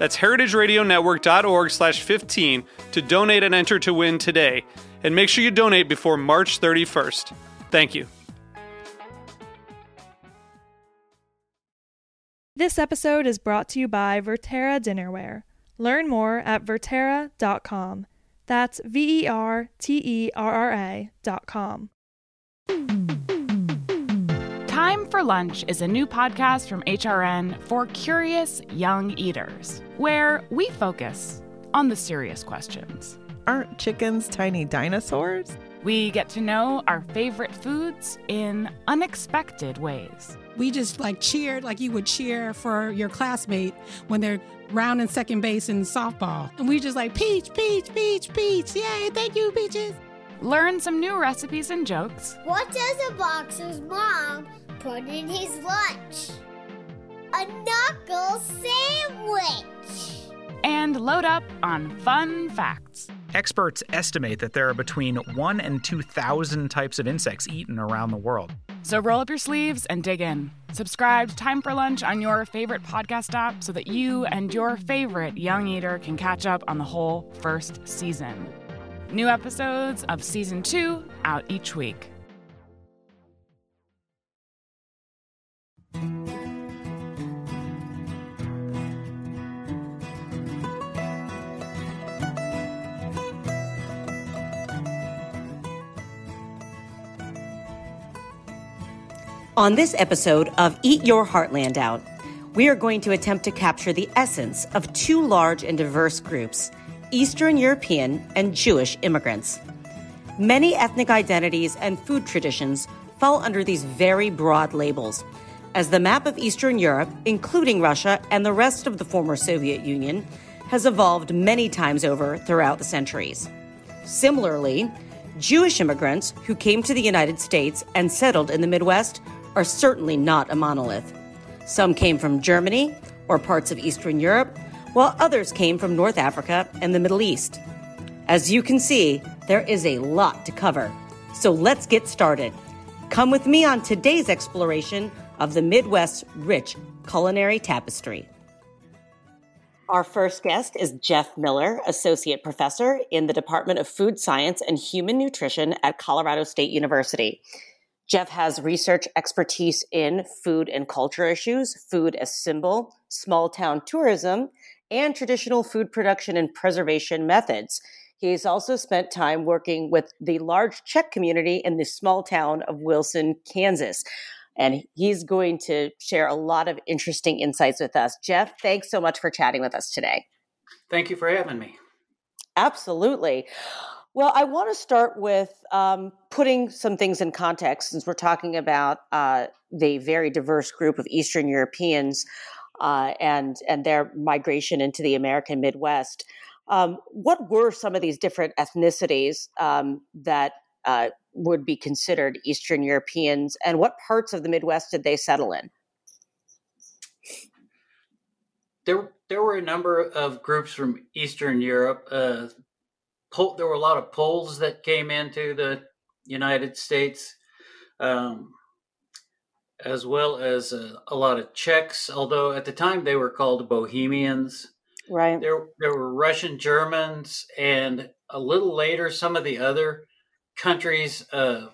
That's heritageradionetwork.org slash 15 to donate and enter to win today. And make sure you donate before March 31st. Thank you. This episode is brought to you by Verterra Dinnerware. Learn more at Verterra.com. That's V E R T E R R A.com. Time for Lunch is a new podcast from HRN for curious young eaters, where we focus on the serious questions. Aren't chickens tiny dinosaurs? We get to know our favorite foods in unexpected ways. We just like cheered like you would cheer for your classmate when they're rounding second base in softball. And we just like, Peach, Peach, Peach, Peach. Yay, thank you, Peaches. Learn some new recipes and jokes. What does a boxer's mom put in his lunch? A knuckle sandwich. And load up on fun facts. Experts estimate that there are between 1 and 2,000 types of insects eaten around the world. So roll up your sleeves and dig in. Subscribe to Time for Lunch on your favorite podcast app so that you and your favorite young eater can catch up on the whole first season. New episodes of season two out each week. On this episode of Eat Your Heartland Out, we are going to attempt to capture the essence of two large and diverse groups Eastern European and Jewish immigrants. Many ethnic identities and food traditions fall under these very broad labels, as the map of Eastern Europe, including Russia and the rest of the former Soviet Union, has evolved many times over throughout the centuries. Similarly, Jewish immigrants who came to the United States and settled in the Midwest are certainly not a monolith. Some came from Germany or parts of Eastern Europe, while others came from North Africa and the Middle East. As you can see, there is a lot to cover. So let's get started. Come with me on today's exploration of the Midwest's rich culinary tapestry. Our first guest is Jeff Miller, Associate Professor in the Department of Food Science and Human Nutrition at Colorado State University. Jeff has research expertise in food and culture issues, food as symbol, small town tourism, and traditional food production and preservation methods. He's also spent time working with the large Czech community in the small town of Wilson, Kansas. And he's going to share a lot of interesting insights with us. Jeff, thanks so much for chatting with us today. Thank you for having me. Absolutely. Well, I want to start with um, putting some things in context since we're talking about uh, the very diverse group of Eastern Europeans uh, and and their migration into the American Midwest. Um, what were some of these different ethnicities um, that uh, would be considered Eastern Europeans, and what parts of the Midwest did they settle in? There, there were a number of groups from Eastern Europe. Pol- there were a lot of Poles that came into the United States, um, as well as a, a, lot of Czechs. Although at the time they were called Bohemians. Right. There, there were Russian Germans, and a little later, some of the other countries uh,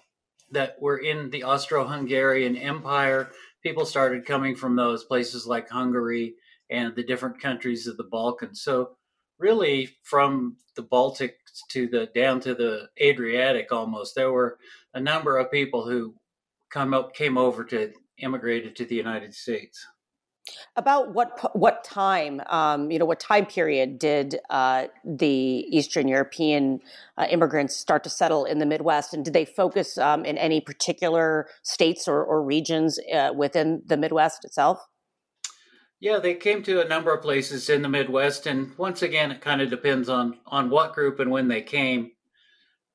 that were in the Austro-Hungarian Empire. People started coming from those places like Hungary and the different countries of the Balkans. So really from the Baltic to the down to the Adriatic almost. There were a number of people who come up came over to immigrated to the United States. About what what time, um, you know, what time period did uh, the Eastern European uh, immigrants start to settle in the Midwest, and did they focus um, in any particular states or, or regions uh, within the Midwest itself? Yeah, they came to a number of places in the Midwest, and once again, it kind of depends on on what group and when they came.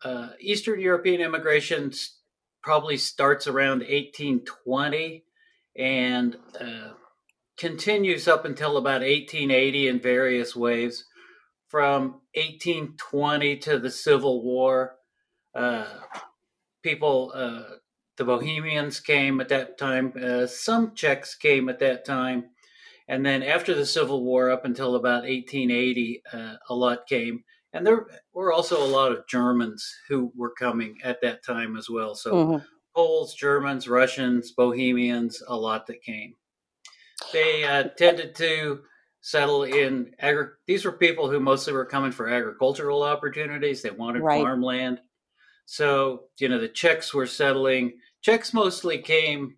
Uh, Eastern European immigration probably starts around 1820 and uh, continues up until about 1880 in various waves. From 1820 to the Civil War, uh, people, uh, the Bohemians came at that time. Uh, some Czechs came at that time and then after the Civil War, up until about 1880, uh, a lot came. And there were also a lot of Germans who were coming at that time as well. So mm-hmm. Poles, Germans, Russians, Bohemians, a lot that came. They uh, tended to settle in agri- these were people who mostly were coming for agricultural opportunities. They wanted right. farmland. So, you know, the Czechs were settling. Czechs mostly came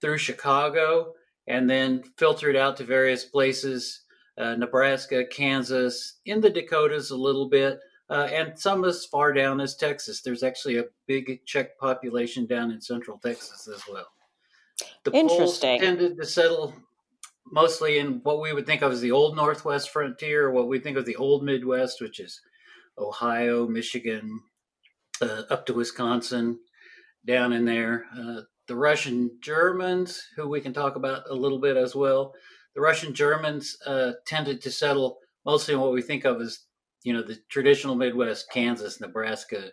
through Chicago and then filtered out to various places uh, Nebraska, Kansas, in the Dakotas a little bit, uh, and some as far down as Texas. There's actually a big Czech population down in central Texas as well. The Interesting. Poles tended to settle mostly in what we would think of as the old Northwest frontier, what we think of the old Midwest, which is Ohio, Michigan, uh, up to Wisconsin, down in there. Uh, the Russian Germans, who we can talk about a little bit as well. The Russian Germans uh, tended to settle mostly in what we think of as, you know, the traditional Midwest, Kansas, Nebraska,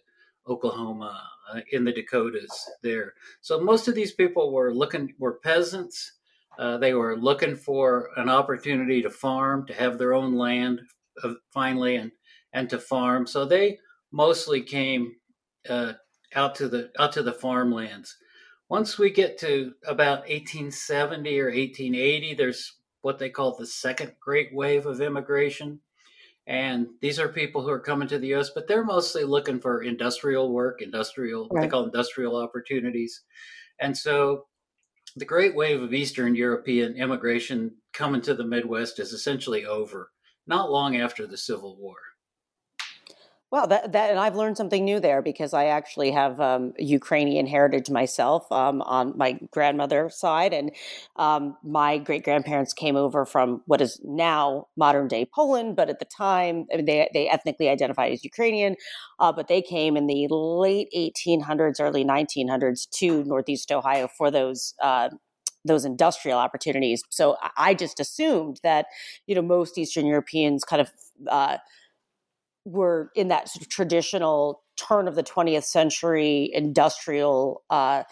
Oklahoma, uh, in the Dakotas there. So most of these people were looking, were peasants. Uh, they were looking for an opportunity to farm, to have their own land uh, finally, and and to farm. So they mostly came uh, out to the out to the farmlands. Once we get to about 1870 or 1880, there's what they call the second great wave of immigration. And these are people who are coming to the US, but they're mostly looking for industrial work, industrial, right. they call industrial opportunities. And so the great wave of Eastern European immigration coming to the Midwest is essentially over, not long after the Civil War. Well, that, that and I've learned something new there because I actually have um, Ukrainian heritage myself um, on my grandmother's side, and um, my great grandparents came over from what is now modern day Poland, but at the time I mean, they they ethnically identified as Ukrainian, uh, but they came in the late 1800s, early 1900s to Northeast Ohio for those. Uh, those industrial opportunities. So I just assumed that, you know, most Eastern Europeans kind of uh, were in that sort of traditional turn of the 20th century industrial uh,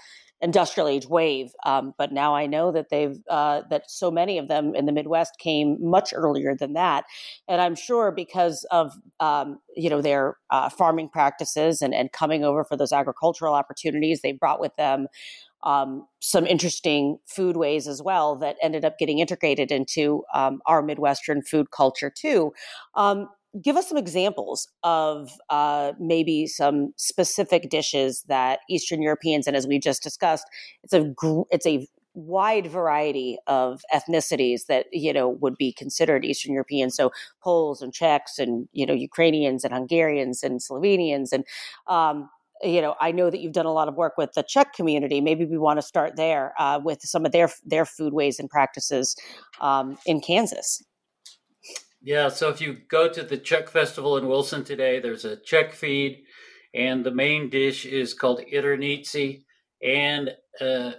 industrial age wave. Um, but now I know that they've uh, that so many of them in the Midwest came much earlier than that, and I'm sure because of um, you know their uh, farming practices and and coming over for those agricultural opportunities, they brought with them. Um, some interesting foodways as well that ended up getting integrated into um, our Midwestern food culture too. Give us some examples of uh, maybe some specific dishes that Eastern Europeans, and as we just discussed, it's a it's a wide variety of ethnicities that you know would be considered Eastern European. So Poles and Czechs and you know Ukrainians and Hungarians and Slovenians and um, you know I know that you've done a lot of work with the Czech community. Maybe we want to start there uh, with some of their their foodways and practices um, in Kansas. Yeah, so if you go to the Czech Festival in Wilson today, there's a Czech feed, and the main dish is called Iternici, and uh,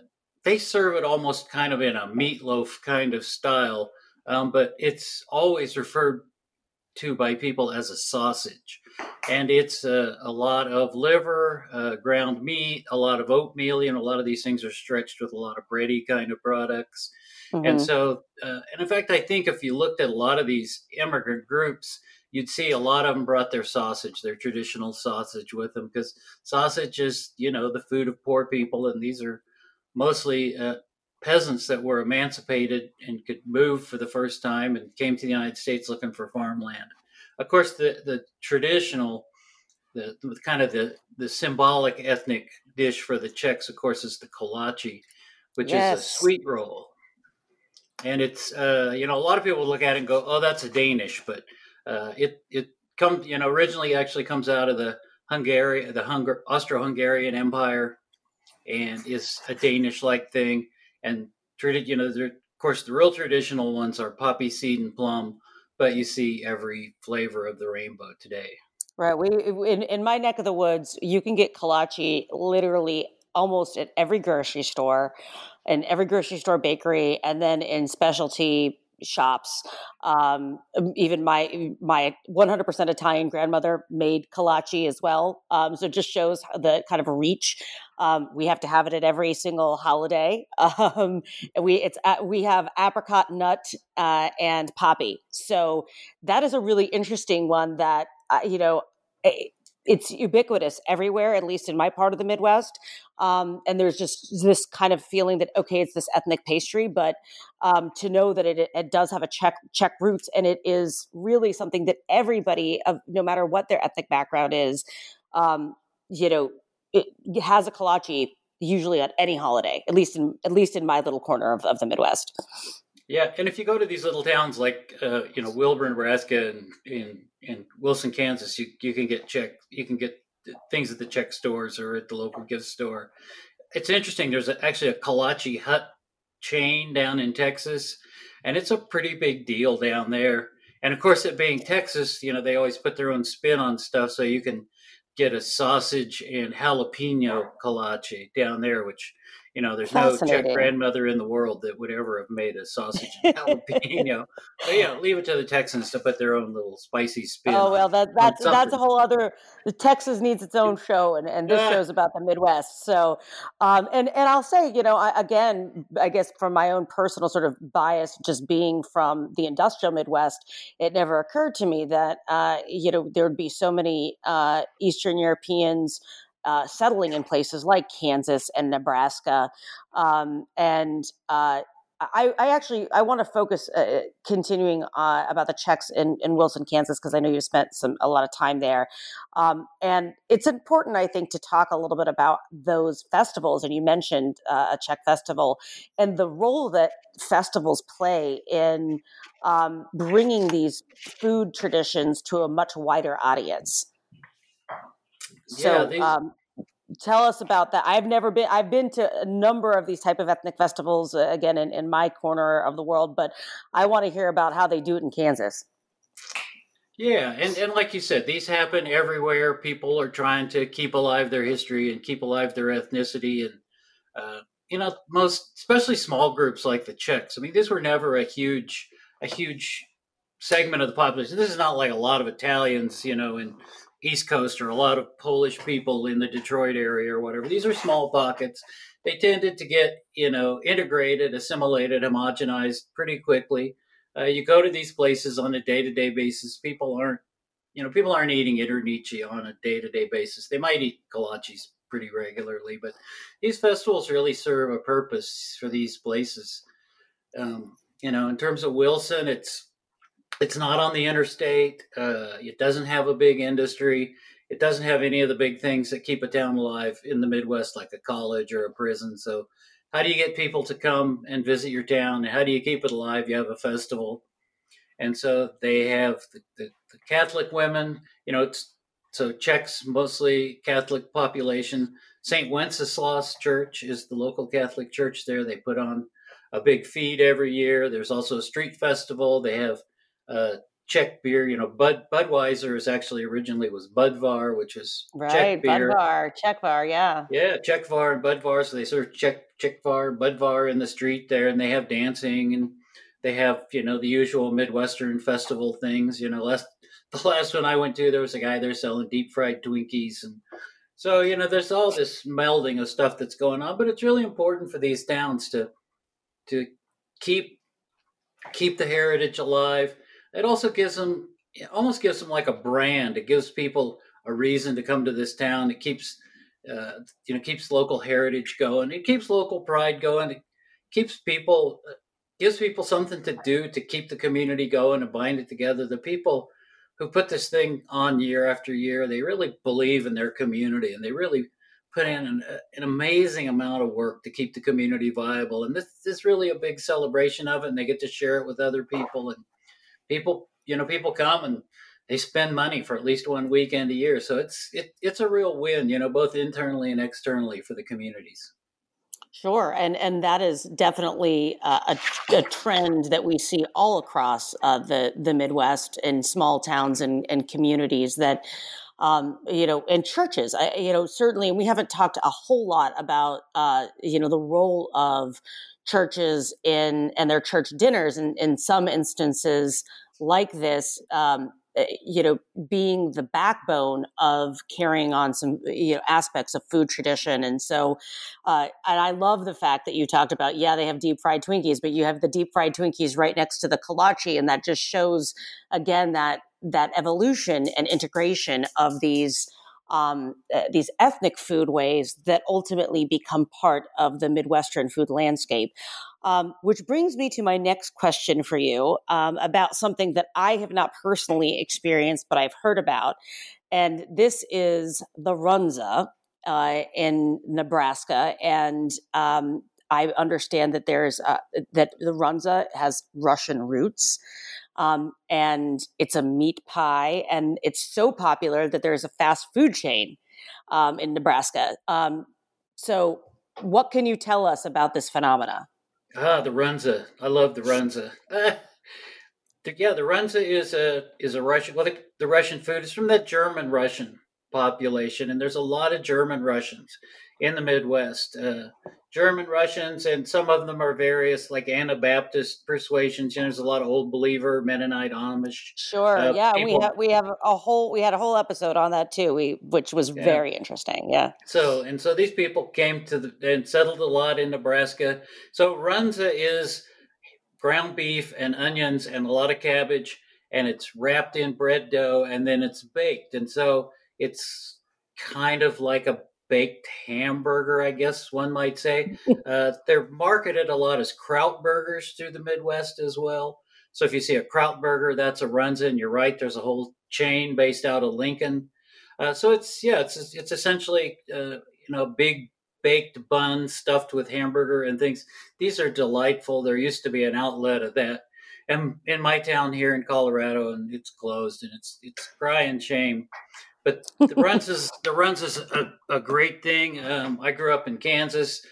they serve it almost kind of in a meatloaf kind of style, um, but it's always referred to by people as a sausage. And it's uh, a lot of liver, uh, ground meat, a lot of oatmeal, and a lot of these things are stretched with a lot of bready kind of products. Mm-hmm. And so, uh, and in fact, I think if you looked at a lot of these immigrant groups, you'd see a lot of them brought their sausage, their traditional sausage with them, because sausage is, you know, the food of poor people. And these are mostly uh, peasants that were emancipated and could move for the first time and came to the United States looking for farmland. of course, the the traditional, the, the kind of the the symbolic ethnic dish for the Czechs, of course, is the kolache, which Yes. is a sweet roll. And it's uh, you know a lot of people look at it and go, oh, that's a Danish, but uh, it it comes you know originally actually comes out of the Hungary, the Hungar- Austro-Hungarian Empire, and is a Danish-like thing. And treated you know, of course, the real traditional ones are poppy seed and plum, but you see every flavor of the rainbow today. Right. We in in my neck of the woods, you can get kolache literally almost at every grocery store, and every grocery store bakery, and then in specialty shops. Um, even my my 100% Italian grandmother made kolache as well. Um, so it just shows the kind of reach. Um, we have to have it at every single holiday. Um, we it's we have apricot nut uh, and poppy. So that is a really interesting one that uh, you know it, it's ubiquitous everywhere, at least in my part of the Midwest. Um, and there's just this kind of feeling that okay, it's this ethnic pastry, but um, to know that it, it does have a Czech Czech roots, and it is really something that everybody, of no matter what their ethnic background is, um, you know, it has a kolache usually at any holiday, at least in at least in my little corner of, of the Midwest. Yeah, and if you go to these little towns like uh, you know Wilber, Nebraska, and in in Wilson, Kansas, you you can get Czech you can get things at the Czech stores or at the local gift store. It's interesting. There's a, actually a kolache hut chain down in Texas, and it's a pretty big deal down there. And of course, it being Texas, you know they always put their own spin on stuff, so you can get a sausage and jalapeno kolache down there, which you know, there's no Czech grandmother in the world that would ever have made a sausage and jalapeno. but yeah, leave it to the Texans to put their own little spicy spin. Oh well, that that's that's a whole other. The Texas needs its own show, and, and this Yeah. show's about the Midwest. So, um, and and I'll say, you know, I, again, I guess from my own personal sort of bias, just being from the industrial Midwest, it never occurred to me that uh, you know there would be so many uh, Eastern Europeans. Uh, settling in places like Kansas and Nebraska, um, and uh, I, I actually I want to focus uh, continuing uh, about the Czechs in, in Wilson, Kansas, because I know you spent some a lot of time there, um, and it's important I think to talk a little bit about those festivals. And you mentioned uh, a Czech festival and the role that festivals play in um, bringing these food traditions to a much wider audience. So, Yeah, these- um, tell us about that. I've never been. I've been to a number of these type of ethnic festivals. Uh, again, in, in my corner of the world, but I want to hear about how they do it in Kansas. Yeah, and, and like you said, these happen everywhere. People are trying to keep alive their history and keep alive their ethnicity, and uh, you know, most especially small groups like the Czechs. I mean, these were never a huge a huge segment of the population. This is not like a lot of Italians, you know, in East Coast or a lot of Polish people in the Detroit area or whatever. These are small pockets. They tended to get you know integrated, assimilated, homogenized pretty quickly uh, you go to these places on a day-to-day basis people aren't you know people aren't eating Idernici on a day-to-day basis they might eat kolaches pretty regularly but these festivals really serve a purpose for these places um, you know in terms of wilson it's it's not on the interstate uh, it doesn't have a big industry it doesn't have any of the big things that keep a town alive in the midwest like a college or a prison so how do you get people to come and visit your town? How do you keep it alive? You have a festival. And so they have the, the, the Catholic women, you know, it's, so Czechs, mostly Catholic population. St. Wenceslaus Church is the local Catholic church there. They put on a big feed every year. There's also a street festival. They have uh, Czech beer. You know, Bud Budweiser is actually originally was Budvar, which is Right, Czech beer. Budvar, Czechvar, yeah. Yeah, Czechvar and Budvar. So they serve Czech Czechvar, Budvar in the street there, and they have dancing and they have you know the usual Midwestern festival things. You know, last the last one I went to, there was a guy there selling deep fried Twinkies, and so you know there's all this melding of stuff that's going on. But it's really important for these towns to to keep keep the heritage alive. It also gives them almost gives them like a brand. It gives people a reason to come to this town. It keeps uh, you know keeps local heritage going. It keeps local pride going. It keeps people uh, gives people something to do to keep the community going and bind it together. The people who put this thing on year after year. They really believe in their community and they really put in an, an, amazing amount of work to keep the community viable. And this, this is really a big celebration of it. And they get to share it with other people. And people, you know, people come and they spend money for at least one weekend a year. So it's it, it's a real win, you know, both internally and externally for the communities. Sure, and and that is definitely a, a, trend that we see all across uh, the the Midwest in small towns and, and communities that. Um, you know, and churches, I, you know, certainly, and we haven't talked a whole lot about, uh, you know, the role of churches in and their church dinners, and in some instances like this, um, uh, you know, being the backbone of carrying on some you know aspects of food tradition. And so, uh, and I love the fact that you talked about, yeah, they have deep fried Twinkies, but you have the deep fried Twinkies right next to the kolache, and that just shows again that that evolution and integration of these um, uh, these ethnic foodways that ultimately become part of the Midwestern food landscape. Um, which brings me to my next question for you um, about something that I have not personally experienced, but I've heard about. And this is the Runza uh, in Nebraska. And um, I understand that there's uh, that the Runza has Russian roots. Um, and it's a meat pie, and it's so popular that there's a fast food chain um, in Nebraska. Um, so, what can you tell us about this phenomena? Ah, the Runza. I love the Runza. Yeah, the Runza is a is a Russian. Well, the, the Russian food is from that German Russian population, and there's a lot of German Russians in the Midwest. Uh, German Russians, and some of them are various, like Anabaptist persuasions. You know, there's a lot of old believer, Mennonite, Amish. Sure, uh, yeah, people. we have we have a whole we had a whole episode on that too. We which was yeah. very interesting. Yeah. So and so these people came to the and settled a lot in Nebraska. So Runza is ground beef and onions and a lot of cabbage, and it's wrapped in bread dough, and then it's baked, and so it's kind of like a baked hamburger, I guess one might say. uh, they're marketed a lot as kraut burgers through the Midwest as well. So if you see a kraut burger, that's a Runza, and you're right. There's a whole chain based out of Lincoln. Uh, so it's yeah, it's it's essentially uh, you know big baked bun stuffed with hamburger and things. These are delightful. There used to be an outlet of that, and in my town here in Colorado, and it's closed, and it's it's crying shame. But the Runza is the Runza is a, a great thing. Um, I grew up in Kansas.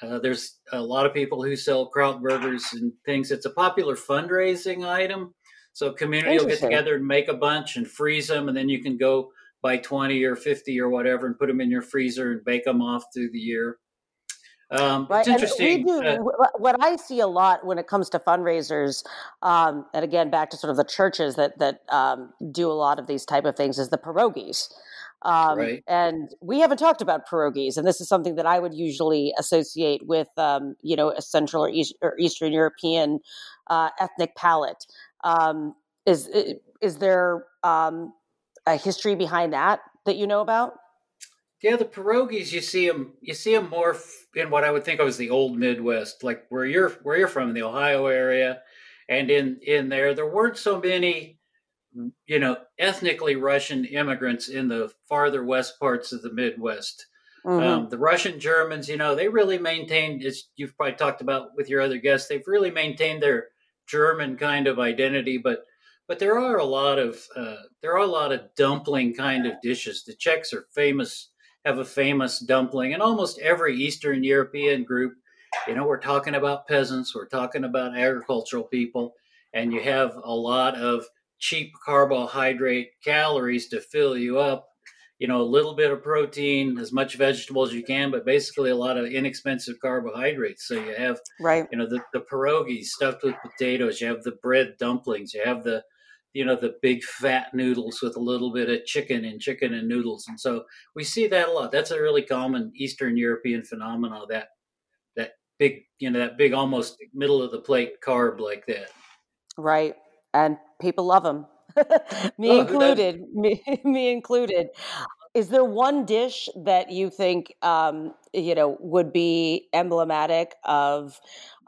Uh, there's a lot of people who sell kraut burgers and things. It's a popular fundraising item. So community will get together and make a bunch and freeze them, and then you can go buy 20 or 50 or whatever and put them in your freezer and bake them off through the year. Um, right. It's interesting. Do, uh, what I see a lot when it comes to fundraisers, um, and again, back to sort of the churches that that um, do a lot of these type of things, is the pierogies. Um, right. And we haven't talked about pierogies, and this is something that I would usually associate with, um, you know, a Central or, East, or Eastern European uh, ethnic palate. Um, is is there a history behind that that you know about? Yeah, the pierogies you see them you see them more in what I would think of as the old Midwest, like where you're where you're from in the Ohio area, and in in there there weren't so many, you know, ethnically Russian immigrants in the farther west parts of the Midwest. Mm-hmm. Um, the Russian Germans, you know, they really maintained, as you've probably talked about with your other guests, they've really maintained their German kind of identity, but but there are a lot of uh, there are a lot of dumpling kind of dishes. The Czechs are famous have a famous dumpling, and almost every Eastern European group, you know, we're talking about peasants, we're talking about agricultural people, and you have a lot of cheap carbohydrate calories to fill you up. You know, a little bit of protein, as much vegetable as you can, but basically a lot of inexpensive carbohydrates. So you have, right, you know, the, the pierogies stuffed with potatoes. You have the bread dumplings. You have the you know the big fat noodles with a little bit of chicken and chicken and noodles. And so we see that a lot. That's a really common eastern european phenomenon that that big you know that big almost middle of the plate carb like that. Right. And people love them me oh, included. Me, me included. Is there one dish that you think um, you know would be emblematic of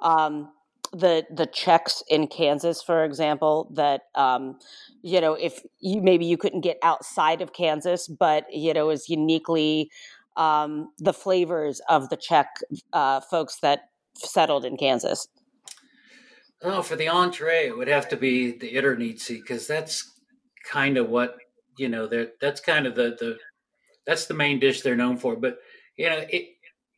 um, the the Czechs in Kansas, for example, that um, you know, if you maybe you couldn't get outside of Kansas, but you know, is uniquely um, the flavors of the Czech uh, folks that settled in Kansas. Oh, for the entree, it would have to be the Iternici because that's kind of what you know. That That's kind of the the that's the main dish they're known for. But you know, it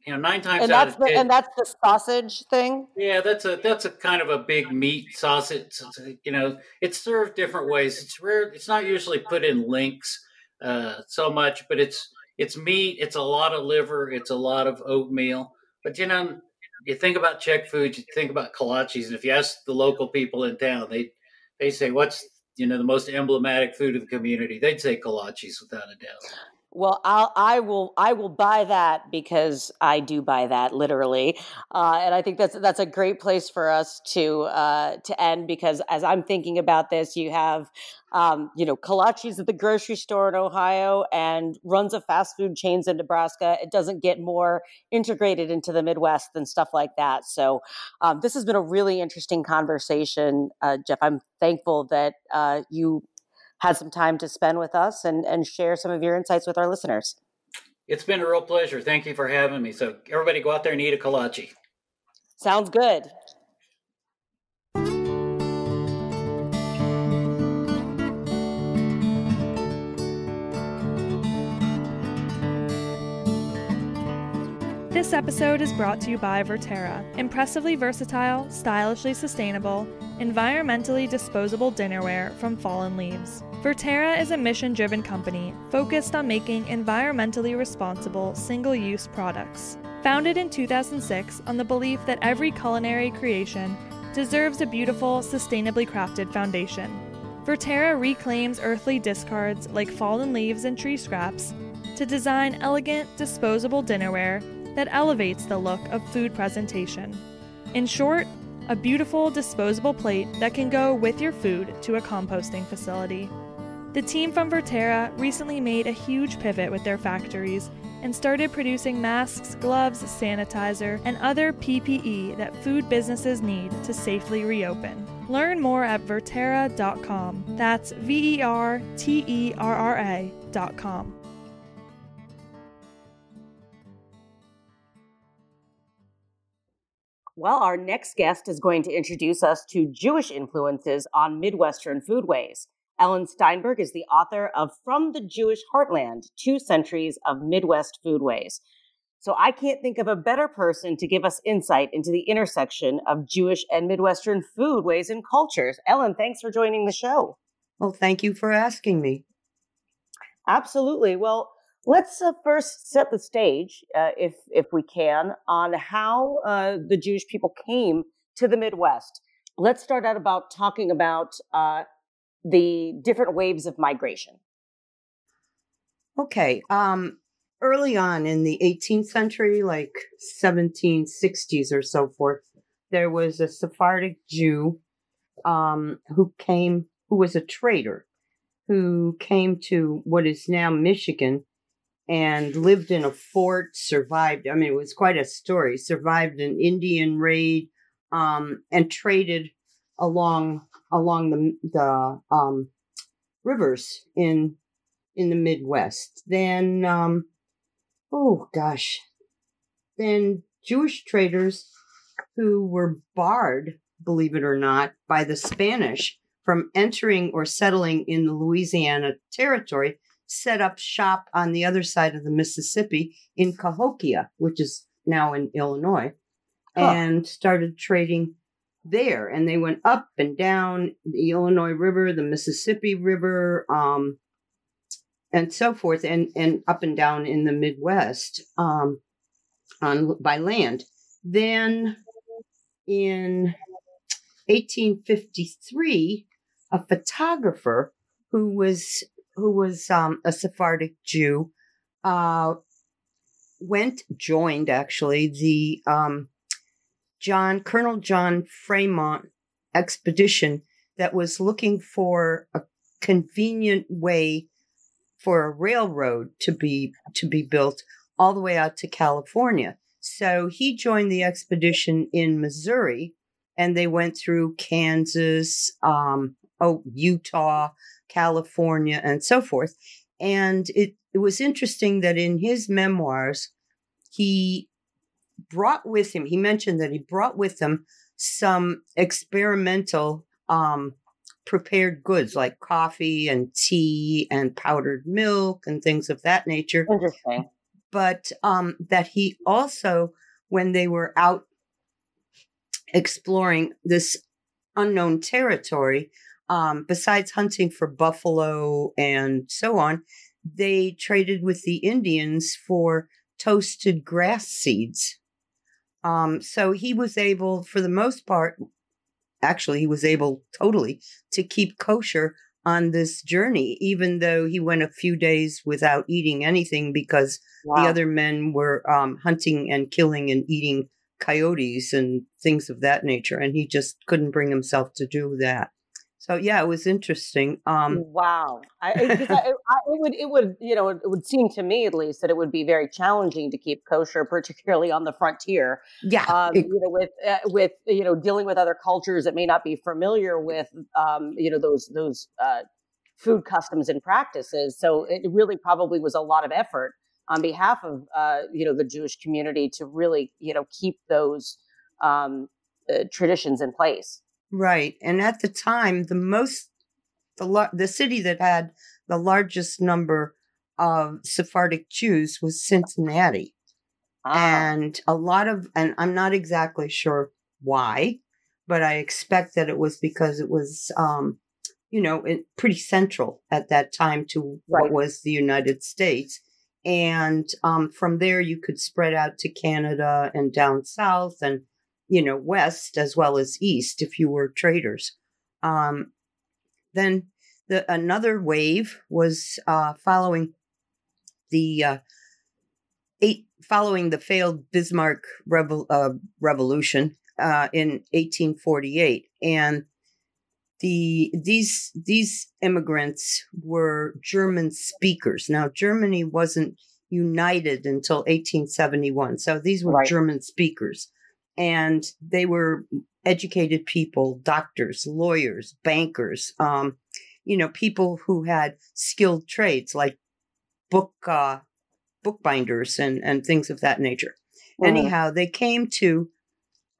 you know nine times and out that's of the, ten, and that's the sausage thing. yeah, that's a that's a kind of a big meat sausage. You know, it's served different ways. It's rare. It's not usually put in links uh, so much, but it's it's meat. It's a lot of liver. It's a lot of oatmeal. But you know, you think about Czech food, you think about kolaches, and if you ask the local people in town, they they say what's you know the most emblematic food of the community. They'd say kolaches without a doubt. Well, I'll, I will. I will buy that because I do buy that literally, uh, and I think that's that's a great place for us to uh, to end. Because as I'm thinking about this, you have, um, you know, kolaches at the grocery store in Ohio and runs of fast food chains in Nebraska. It doesn't get more integrated into the Midwest than stuff like that. So, um, this has been a really interesting conversation, uh, Jeff. I'm thankful that uh, you had some time to spend with us and, and share some of your insights with our listeners. It's been a real pleasure. Thank you for having me. So everybody go out there and eat a kolache. Sounds good. This episode is brought to you by Verterra, impressively versatile, stylishly sustainable, environmentally disposable dinnerware from fallen leaves. Verterra is a mission driven company focused on making environmentally responsible single use products. Founded in 2006 on the belief that every culinary creation deserves a beautiful, sustainably crafted foundation. Verterra reclaims earthly discards like fallen leaves and tree scraps to design elegant, disposable dinnerware that elevates the look of food presentation. In short, a beautiful disposable plate that can go with your food to a composting facility. The team from Verterra recently made a huge pivot with their factories and started producing masks, gloves, sanitizer, and other PPE that food businesses need to safely reopen. Learn more at verterra.com. That's V E R T E R R A.com. Well, our next guest is going to introduce us to Jewish influences on Midwestern foodways. Ellen Steinberg is the author of From the Jewish Heartland Two Centuries of Midwest Foodways. So I can't think of a better person to give us insight into the intersection of Jewish and Midwestern foodways and cultures. Ellen, thanks for joining the show. Well, thank you for asking me. Absolutely. Well, let's uh, first set the stage, uh, if if we can, on how uh, the Jewish people came to the Midwest. Let's start out about talking about uh, the different waves of migration. Okay. Um, early on in the 18th century, like 1760s or so forth, there was a Sephardic Jew um, who came, who was a trader, who came to what is now Michigan and lived in a fort, survived. I mean, it was quite a story. Survived an Indian raid um, and traded along along the the um, rivers in in the Midwest. Then, um, oh gosh, then Jewish traders who were barred, believe it or not, by the Spanish from entering or settling in the Louisiana territory set up shop on the other side of the Mississippi in Cahokia, which is now in Illinois, huh. and started trading there. And they went up and down the Illinois River, the Mississippi River, um, and so forth, and, and up and down in the Midwest um, on by land. Then in 1853, a photographer who was who was um, a Sephardic Jew, uh, went joined actually the um, John Colonel John Fremont expedition that was looking for a convenient way for a railroad to be to be built all the way out to California. So he joined the expedition in Missouri and they went through Kansas, um, oh, Utah, California, and so forth. And it, it was interesting that in his memoirs, he brought with him, he mentioned that he brought with him some experimental um, prepared goods like coffee and tea and powdered milk and things of that nature. Interesting. But um, that he also, when they were out exploring this unknown territory, um, besides hunting for buffalo and so on, they traded with the Indians for toasted grass seeds. Um, so he was able, for the most part, actually, he was able totally to keep kosher on this journey, even though he went a few days without eating anything because wow. the other men were um, hunting and killing and eating coyotes and things of that nature. And he just couldn't bring himself to do that. So yeah, it was interesting. Um, wow, I, I, I, it would it would you know it would seem to me at least that it would be very challenging to keep kosher, particularly on the frontier. Yeah, um, it, you know with uh, with you know dealing with other cultures that may not be familiar with um, you know those those uh, food customs and practices. So it really probably was a lot of effort on behalf of uh, you know the Jewish community to really you know keep those um, uh, traditions in place. Right. And at the time, the most, the, the city that had the largest number of Sephardic Jews was Cincinnati. Ah. And a lot of, and I'm not exactly sure why, but I expect that it was because it was, um, you know, it, pretty central at that time to right. what was the United States. And um, from there, you could spread out to Canada and down south and you know, west as well as east if you were traders. Um, then the another wave was uh, following the uh, eight following the failed Bismarck revol- uh, revolution uh, in 1848, and the these these immigrants were German speakers. Now Germany wasn't united until 1871, so these were right. German speakers and they were educated people, doctors, lawyers, bankers, um, you know, people who had skilled trades like book uh, bookbinders and and things of that nature. Mm-hmm. Anyhow, they came to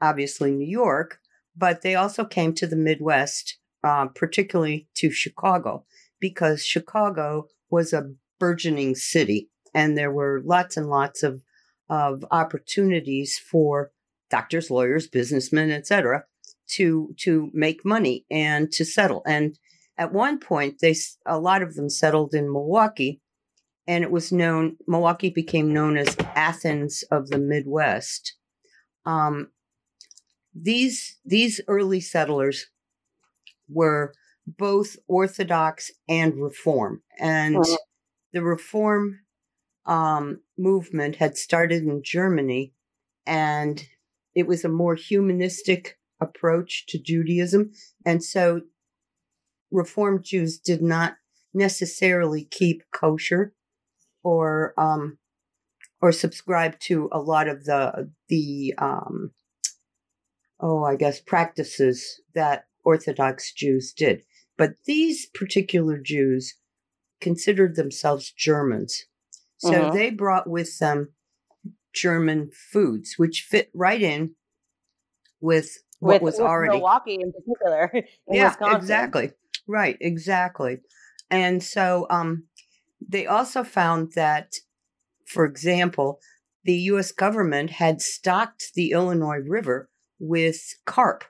obviously New York, but they also came to the Midwest, uh, particularly to Chicago, because Chicago was a burgeoning city, and there were lots and lots of of opportunities for doctors, lawyers, businessmen, etc., to to make money and to settle. And at one point, they a lot of them settled in Milwaukee, and it was known. Milwaukee became known as Athens of the Midwest. Um, these these early settlers were both Orthodox and Reform, and mm-hmm. the Reform um, movement had started in Germany, and it was a more humanistic approach to Judaism. And so Reformed Jews did not necessarily keep kosher or, um, or subscribe to a lot of the, the, um, oh, I guess practices that Orthodox Jews did. But these particular Jews considered themselves Germans. So uh-huh. they brought with them German foods, which fit right in with what with, was with already Milwaukee in particular. In yeah, Wisconsin. exactly. Right, exactly. And so um, they also found that, for example, the U.S. government had stocked the Illinois River with carp,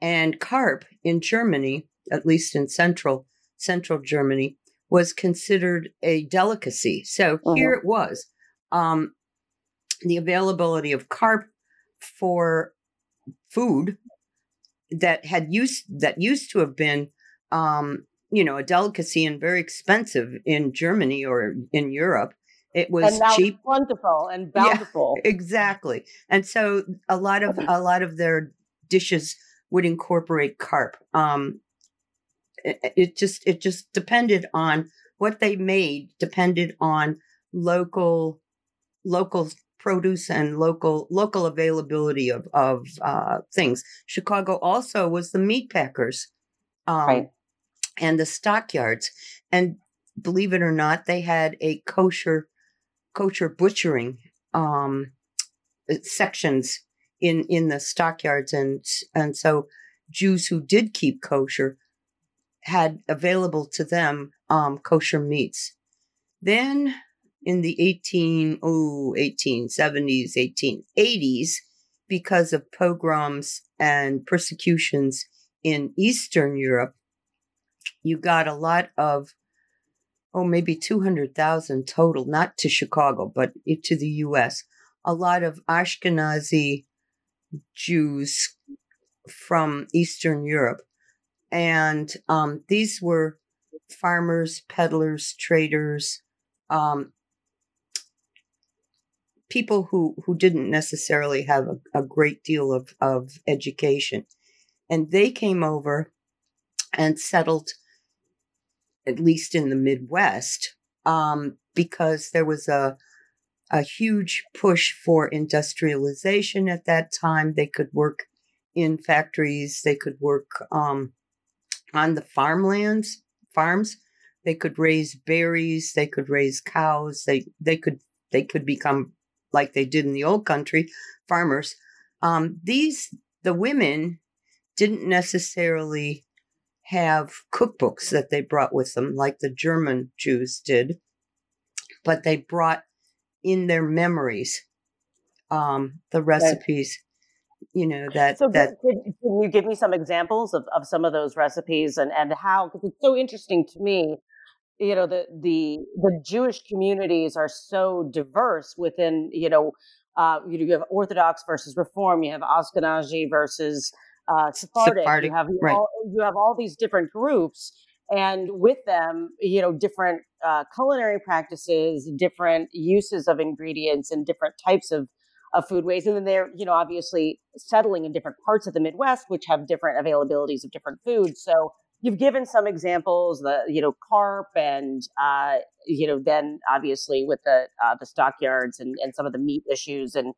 and carp in Germany, at least in central central Germany, was considered a delicacy. So uh-huh. here it was. Um, the availability of carp for food that had used that used to have been um, you know a delicacy and very expensive in Germany or in Europe. It was cheap, plentiful, and bountiful. Yeah, exactly, and so a lot of a lot of their dishes would incorporate carp. Um, it, it just it just depended on what they made. Depended on local local produce and local local availability of of uh, things. Chicago also was the meat packers, um, Right. and the stockyards, and believe it or not, they had a kosher kosher butchering um, uh, sections in in the stockyards, and and so Jews who did keep kosher had available to them um, kosher meats. Then in the 18, oh, 1870s, 1880s, because of pogroms and persecutions in Eastern Europe, you got a lot of, oh, maybe 200,000 total, not to Chicago, but to the US. A lot of Ashkenazi Jews from Eastern Europe. And um, these were farmers, peddlers, traders, um, people who, who didn't necessarily have a, a great deal of, of education. And they came over and settled, at least in the Midwest, um, because there was a, a huge push for industrialization at that time. They could work in factories, they could work um, on the farmlands, farms. They could raise berries, they could raise cows, they, they could they could become like they did in the old country, farmers. Um, these the women didn't necessarily have cookbooks that they brought with them like the German Jews did, but they brought in their memories um, the recipes. You know that So, that can, can you give me some examples of, of some of those recipes and, and how? Because it's so interesting to me. You know, the the the Jewish communities are so diverse within. You know, uh, you, you have Orthodox versus Reform. You have Ashkenazi versus uh, Sephardic. Sephardic, You have right. all, you have all these different groups, and with them, you know, different uh, culinary practices, different uses of ingredients, and different types of of foodways. And then they're, you know, obviously settling in different parts of the Midwest, which have different availabilities of different foods. So you've given some examples, the, you know, carp and, uh, you know, then obviously with the, uh, the stockyards and, and some of the meat issues and,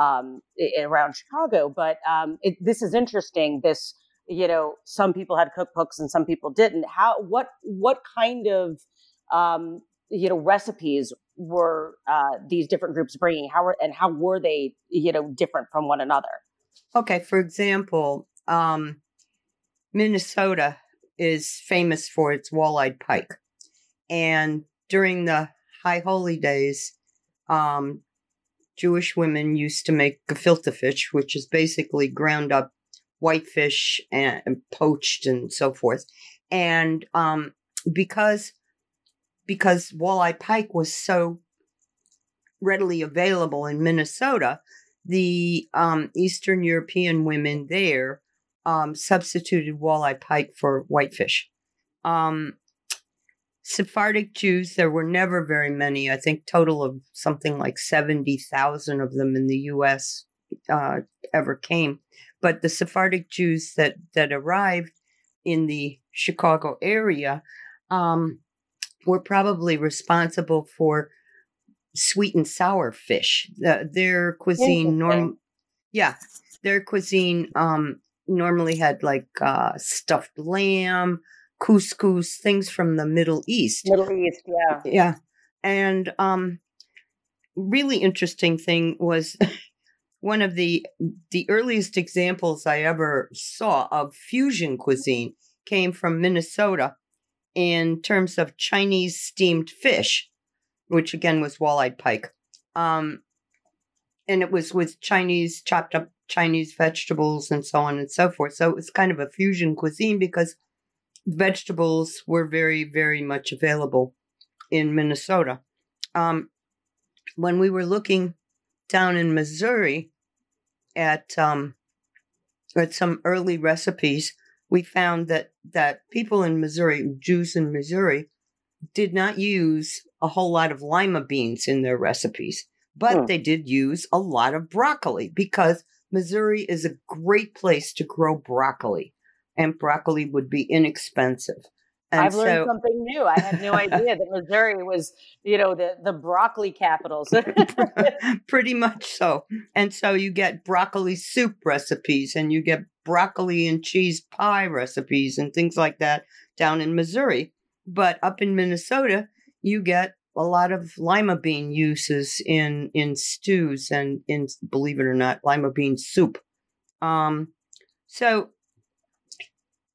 um, around Chicago. But, um, it, this is interesting. This, you know, some people had cookbooks and some people didn't. How, what, what kind of, um, you know, recipes were uh, these different groups bringing? How were, and how were they, you know, different from one another? Okay, for example, um, Minnesota is famous for its walleyed pike. And during the high holy days, um, Jewish women used to make gefilte fish, which is basically ground up whitefish and, and poached and so forth. And um, because because walleye pike was so readily available in Minnesota, the um, Eastern European women there um, substituted walleye pike for whitefish. Um, Sephardic Jews, there were never very many. I think total of something like seventy thousand of them in the U.S. Uh, ever came. But the Sephardic Jews that that arrived in the Chicago area um, were probably responsible for sweet and sour fish. The, their cuisine norm, yeah, their cuisine um normally had like uh stuffed lamb, couscous, things from the Middle East. Middle East, yeah. Yeah. And um really interesting thing was one of the the earliest examples I ever saw of fusion cuisine came from Minnesota in terms of Chinese steamed fish, which again was walleye pike. Um and it was with Chinese chopped up Chinese vegetables and so on and so forth. So it was kind of a fusion cuisine because vegetables were very, very much available in Minnesota. Um, when we were looking down in Missouri at um, at some early recipes, we found that that people in Missouri, Jews in Missouri, did not use a whole lot of lima beans in their recipes, but Hmm. they did use a lot of broccoli because Missouri is a great place to grow broccoli, and broccoli would be inexpensive. And I've learned so- something new. I had no idea that Missouri was, you know, the the broccoli capitals. Pretty much so. And so you get broccoli soup recipes and you get broccoli and cheese pie recipes and things like that down in Missouri. But up in Minnesota, you get a lot of lima bean uses in in stews and in believe it or not, lima bean soup. Um so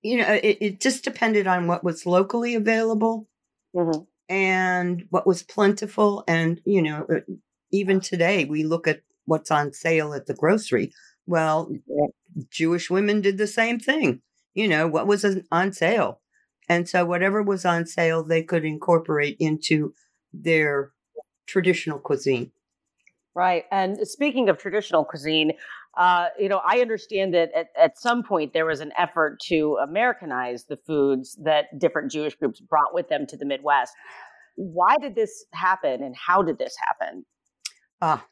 you know, it, it just depended on what was locally available Mm-hmm. and what was plentiful. And, you know, uh, even today we look at what's on sale at the grocery. Well, Jewish women did the same thing. You know, what was on sale? And so whatever was on sale, they could incorporate into their traditional cuisine. Right. And speaking of traditional cuisine, uh, you know, I understand that at, at some point there was an effort to Americanize the foods that different Jewish groups brought with them to the Midwest. Why did this happen and how did this happen? Ah,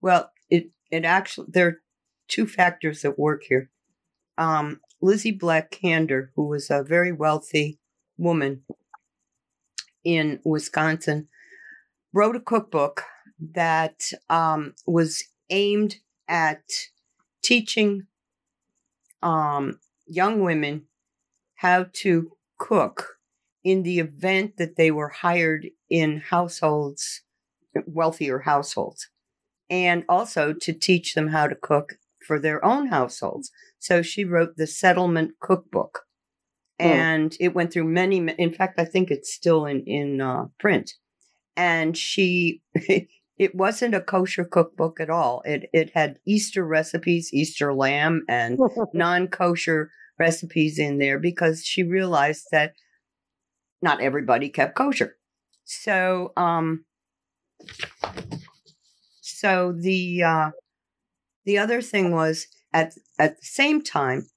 well, it it actually there are two factors at work here. Um, Lizzie Black Kander, who was a very wealthy woman in Wisconsin, wrote a cookbook that um, was aimed at teaching um, young women how to cook in the event that they were hired in households, wealthier households, and also to teach them how to cook for their own households. So she wrote the Settlement Cookbook, and it went through many. In fact, I think it's still in in uh, print. And she, it wasn't a kosher cookbook at all. It it had Easter recipes, Easter lamb, and non kosher recipes in there because she realized that not everybody kept kosher. So, um, so the uh, the other thing was at at the same time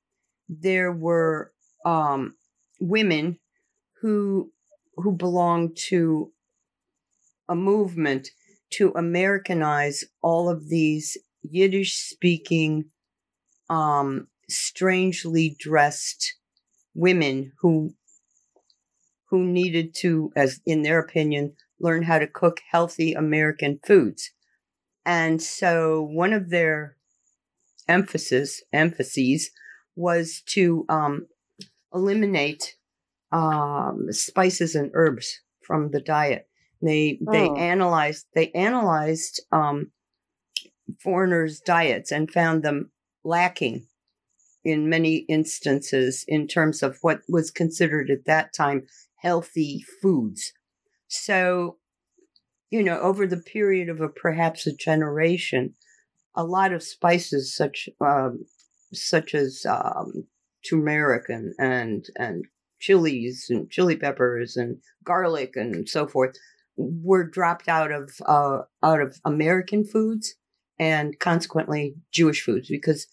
there were um, women who who belonged to a movement to Americanize all of these Yiddish speaking, um, strangely dressed women who who needed to, as in their opinion, learn how to cook healthy American foods. And so one of their emphasis emphases was to um, eliminate um, spices and herbs from the diet. They they Oh. analyzed they analyzed um, foreigners' diets and found them lacking in many instances in terms of what was considered at that time healthy foods. So, you know, over the period of a perhaps a generation, a lot of spices such um, such as um, turmeric and and and chilies and chili peppers and garlic and so forth were dropped out of uh, out of American foods and consequently Jewish foods because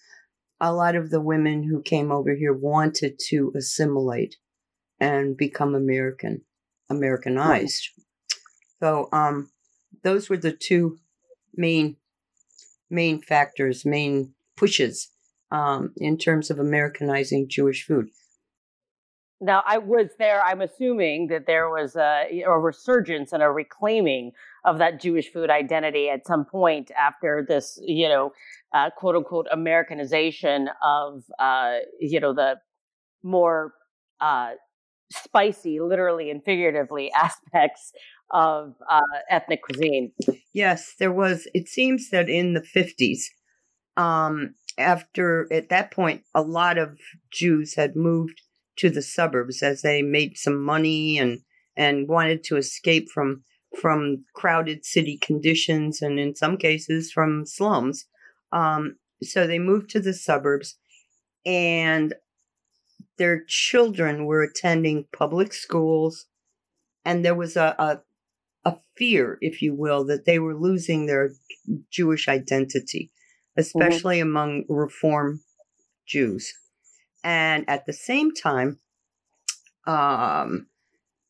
a lot of the women who came over here wanted to assimilate and become American, Americanized. So, um, those were the two main main factors, main pushes um, in terms of Americanizing Jewish food. Now, I was there. I'm assuming that there was a, a resurgence and a reclaiming of that Jewish food identity at some point after this, you know, uh, quote unquote Americanization of, uh, you know, the more uh, spicy, literally and figuratively, aspects of uh, ethnic cuisine. Yes, there was. It seems that in the 50s, um, after at that point, a lot of Jews had moved to the suburbs as they made some money and and wanted to escape from from crowded city conditions and in some cases from slums. Um, so they moved to the suburbs, and their children were attending public schools, and there was a, a a fear, if you will, that they were losing their Jewish identity, especially among Reform Jews. And at the same time, um,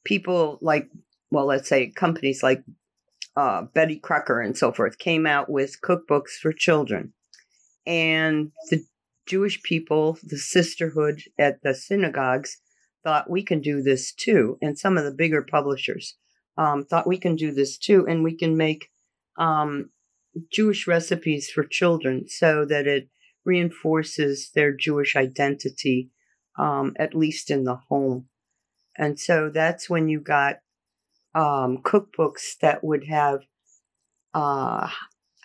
people like, well, let's say companies like uh, Betty Crocker and so forth came out with cookbooks for children. And the Jewish people, the sisterhood at the synagogues, thought we can do this too, and some of the bigger publishers um, thought we can do this too, and we can make um, Jewish recipes for children so that it reinforces their Jewish identity, um, at least in the home. And so that's when you got um, cookbooks that would have uh,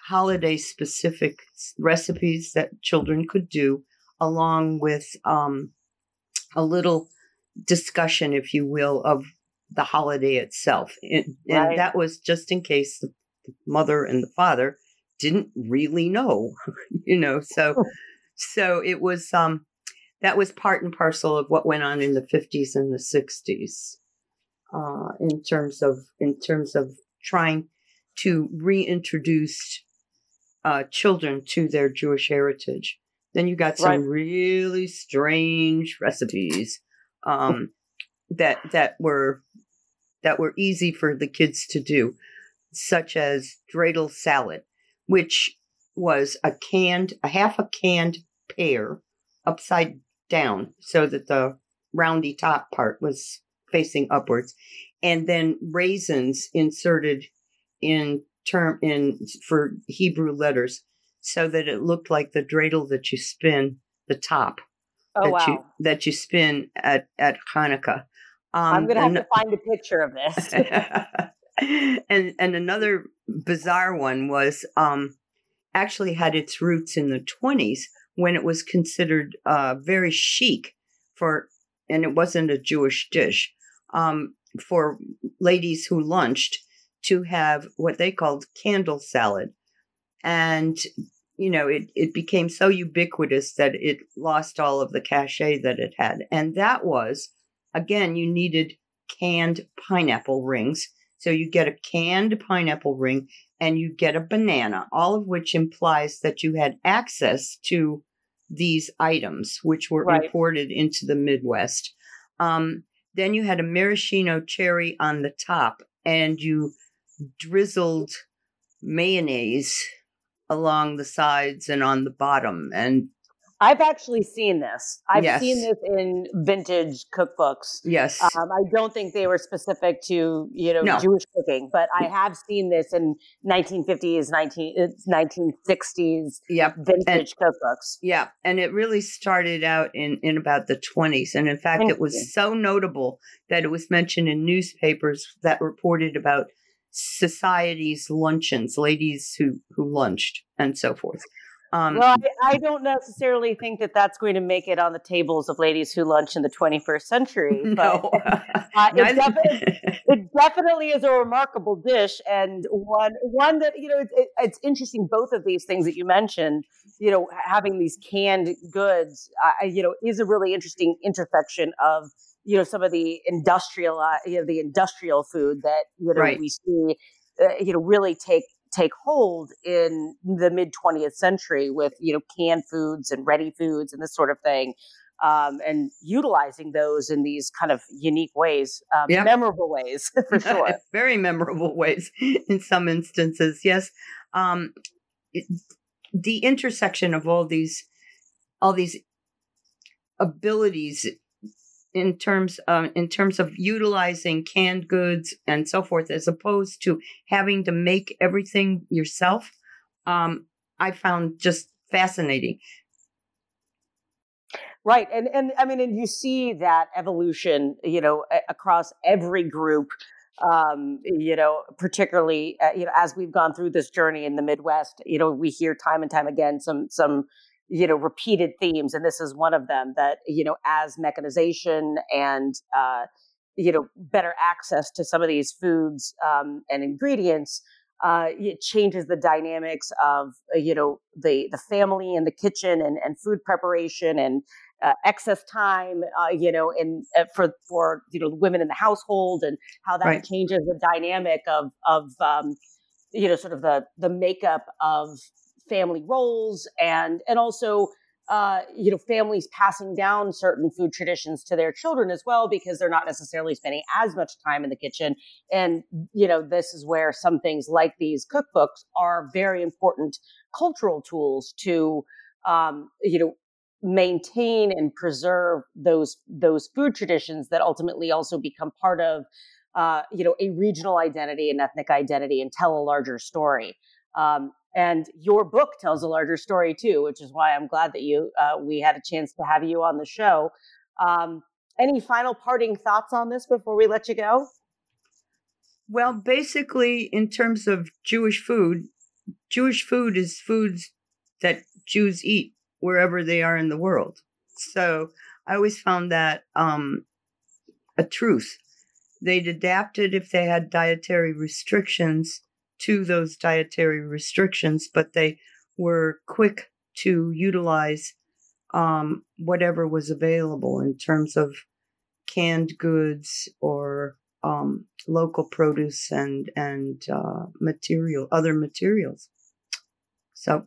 holiday specific recipes that children could do, along with um, a little discussion, if you will, of the holiday itself. And, and that was just in case the mother and the father didn't really know, you know. So, so it was um, that was part and parcel of what went on in the 50s and the 60s uh, in terms of in terms of trying to reintroduce uh, children to their Jewish heritage. Then you got some Right. really strange recipes um, that that were that were easy for the kids to do, such as dreidel salad, which was a canned, a half a canned pear upside down so that the roundy top part was facing upwards, and then raisins inserted in term in for Hebrew letters so that it looked like the dreidel that you spin the top Oh that wow! you that you spin at at Hanukkah. Um, I'm gonna have and- to find a picture of this. and and another bizarre one was um, actually had its roots in the 20s when it was considered uh, very chic for, and it wasn't a Jewish dish um, for ladies who lunched to have what they called candle salad, and you know it it became so ubiquitous that it lost all of the cachet that it had, and that was again you needed canned pineapple rings. So you get a canned pineapple ring and you get a banana, all of which implies that you had access to these items, which were Right. imported into the Midwest. Um, then you had a maraschino cherry on the top, and you drizzled mayonnaise along the sides and on the bottom. And I've actually seen this. I've Yes. seen this in vintage cookbooks. yes, Um, I don't think they were specific to you know No. Jewish cooking, but I have seen this in 1950s, 19 1960s yep, vintage cookbooks. Yeah, and it really started out in in about the 20s and in fact it was so notable that it was mentioned in newspapers that reported about society's luncheons, ladies who who lunched and so forth. Um Well, I, I don't necessarily think that that's going to make it on the tables of ladies who lunch in the 21st century. But no. uh, it, defi- it definitely is a remarkable dish and one one that you know it, it, it's interesting both of these things that you mentioned you know having these canned goods uh, you know is a really interesting intersection of you know some of the industrial uh, you know the industrial food that you know Right. we see uh, you know really take take hold in the mid 20th century with you know canned foods and ready foods and this sort of thing um, and utilizing those in these kind of unique ways um, memorable ways for sure Very memorable ways in some instances. Yes. Um, it, the intersection of all these, all these abilities in terms of, in terms of utilizing canned goods and so forth, as opposed to having to make everything yourself, um, I found just fascinating. Right, and and I mean, and you see that evolution, you know, across every group. Um, you know, particularly, uh, you know, as we've gone through this journey in the Midwest, you know, we hear time and time again some some you know repeated themes, and this is one of them. That you know, as mechanization and uh, you know better access to some of these foods um, and ingredients uh, it changes the dynamics of uh, you know the the family and the kitchen and, and food preparation and uh, excess time uh, you know in uh, for for you know the women in the household and how that Right. changes the dynamic of of um, you know sort of the the makeup of family roles and and also uh, you know families passing down certain food traditions to their children as well because they're not necessarily spending as much time in the kitchen and you know this is where some things like these cookbooks are very important cultural tools to um, you know maintain and preserve those those food traditions that ultimately also become part of uh, you know a regional identity and ethnic identity and tell a larger story. Um, and your book tells a larger story too, which is why I'm glad that you uh, we had a chance to have you on the show. Um, any final parting thoughts on this before we let you go? Well, basically, in terms of Jewish food, Jewish food is foods that Jews eat wherever they are in the world. So I always found that um, a truth. They'd adapted if they had dietary restrictions to those dietary restrictions, but they were quick to utilize um, whatever was available in terms of canned goods or um, local produce and and uh, material, other materials. So,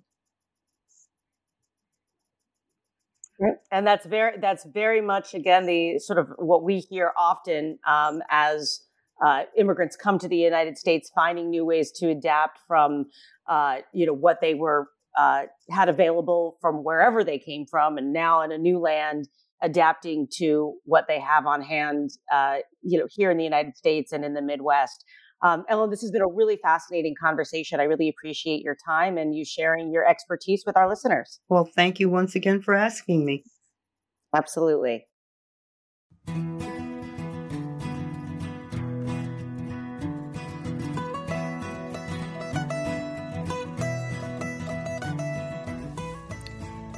and that's very that's very much again the sort of what we hear often um, as uh, immigrants come to the United States, finding new ways to adapt from uh, you know what they were uh, had available from wherever they came from, and now in a new land, adapting to what they have on hand, uh, you know, here in the United States and in the Midwest. Um, Ellen, this has been a really fascinating conversation. I really appreciate your time and you sharing your expertise with our listeners. Well, thank you once again for asking me. Absolutely.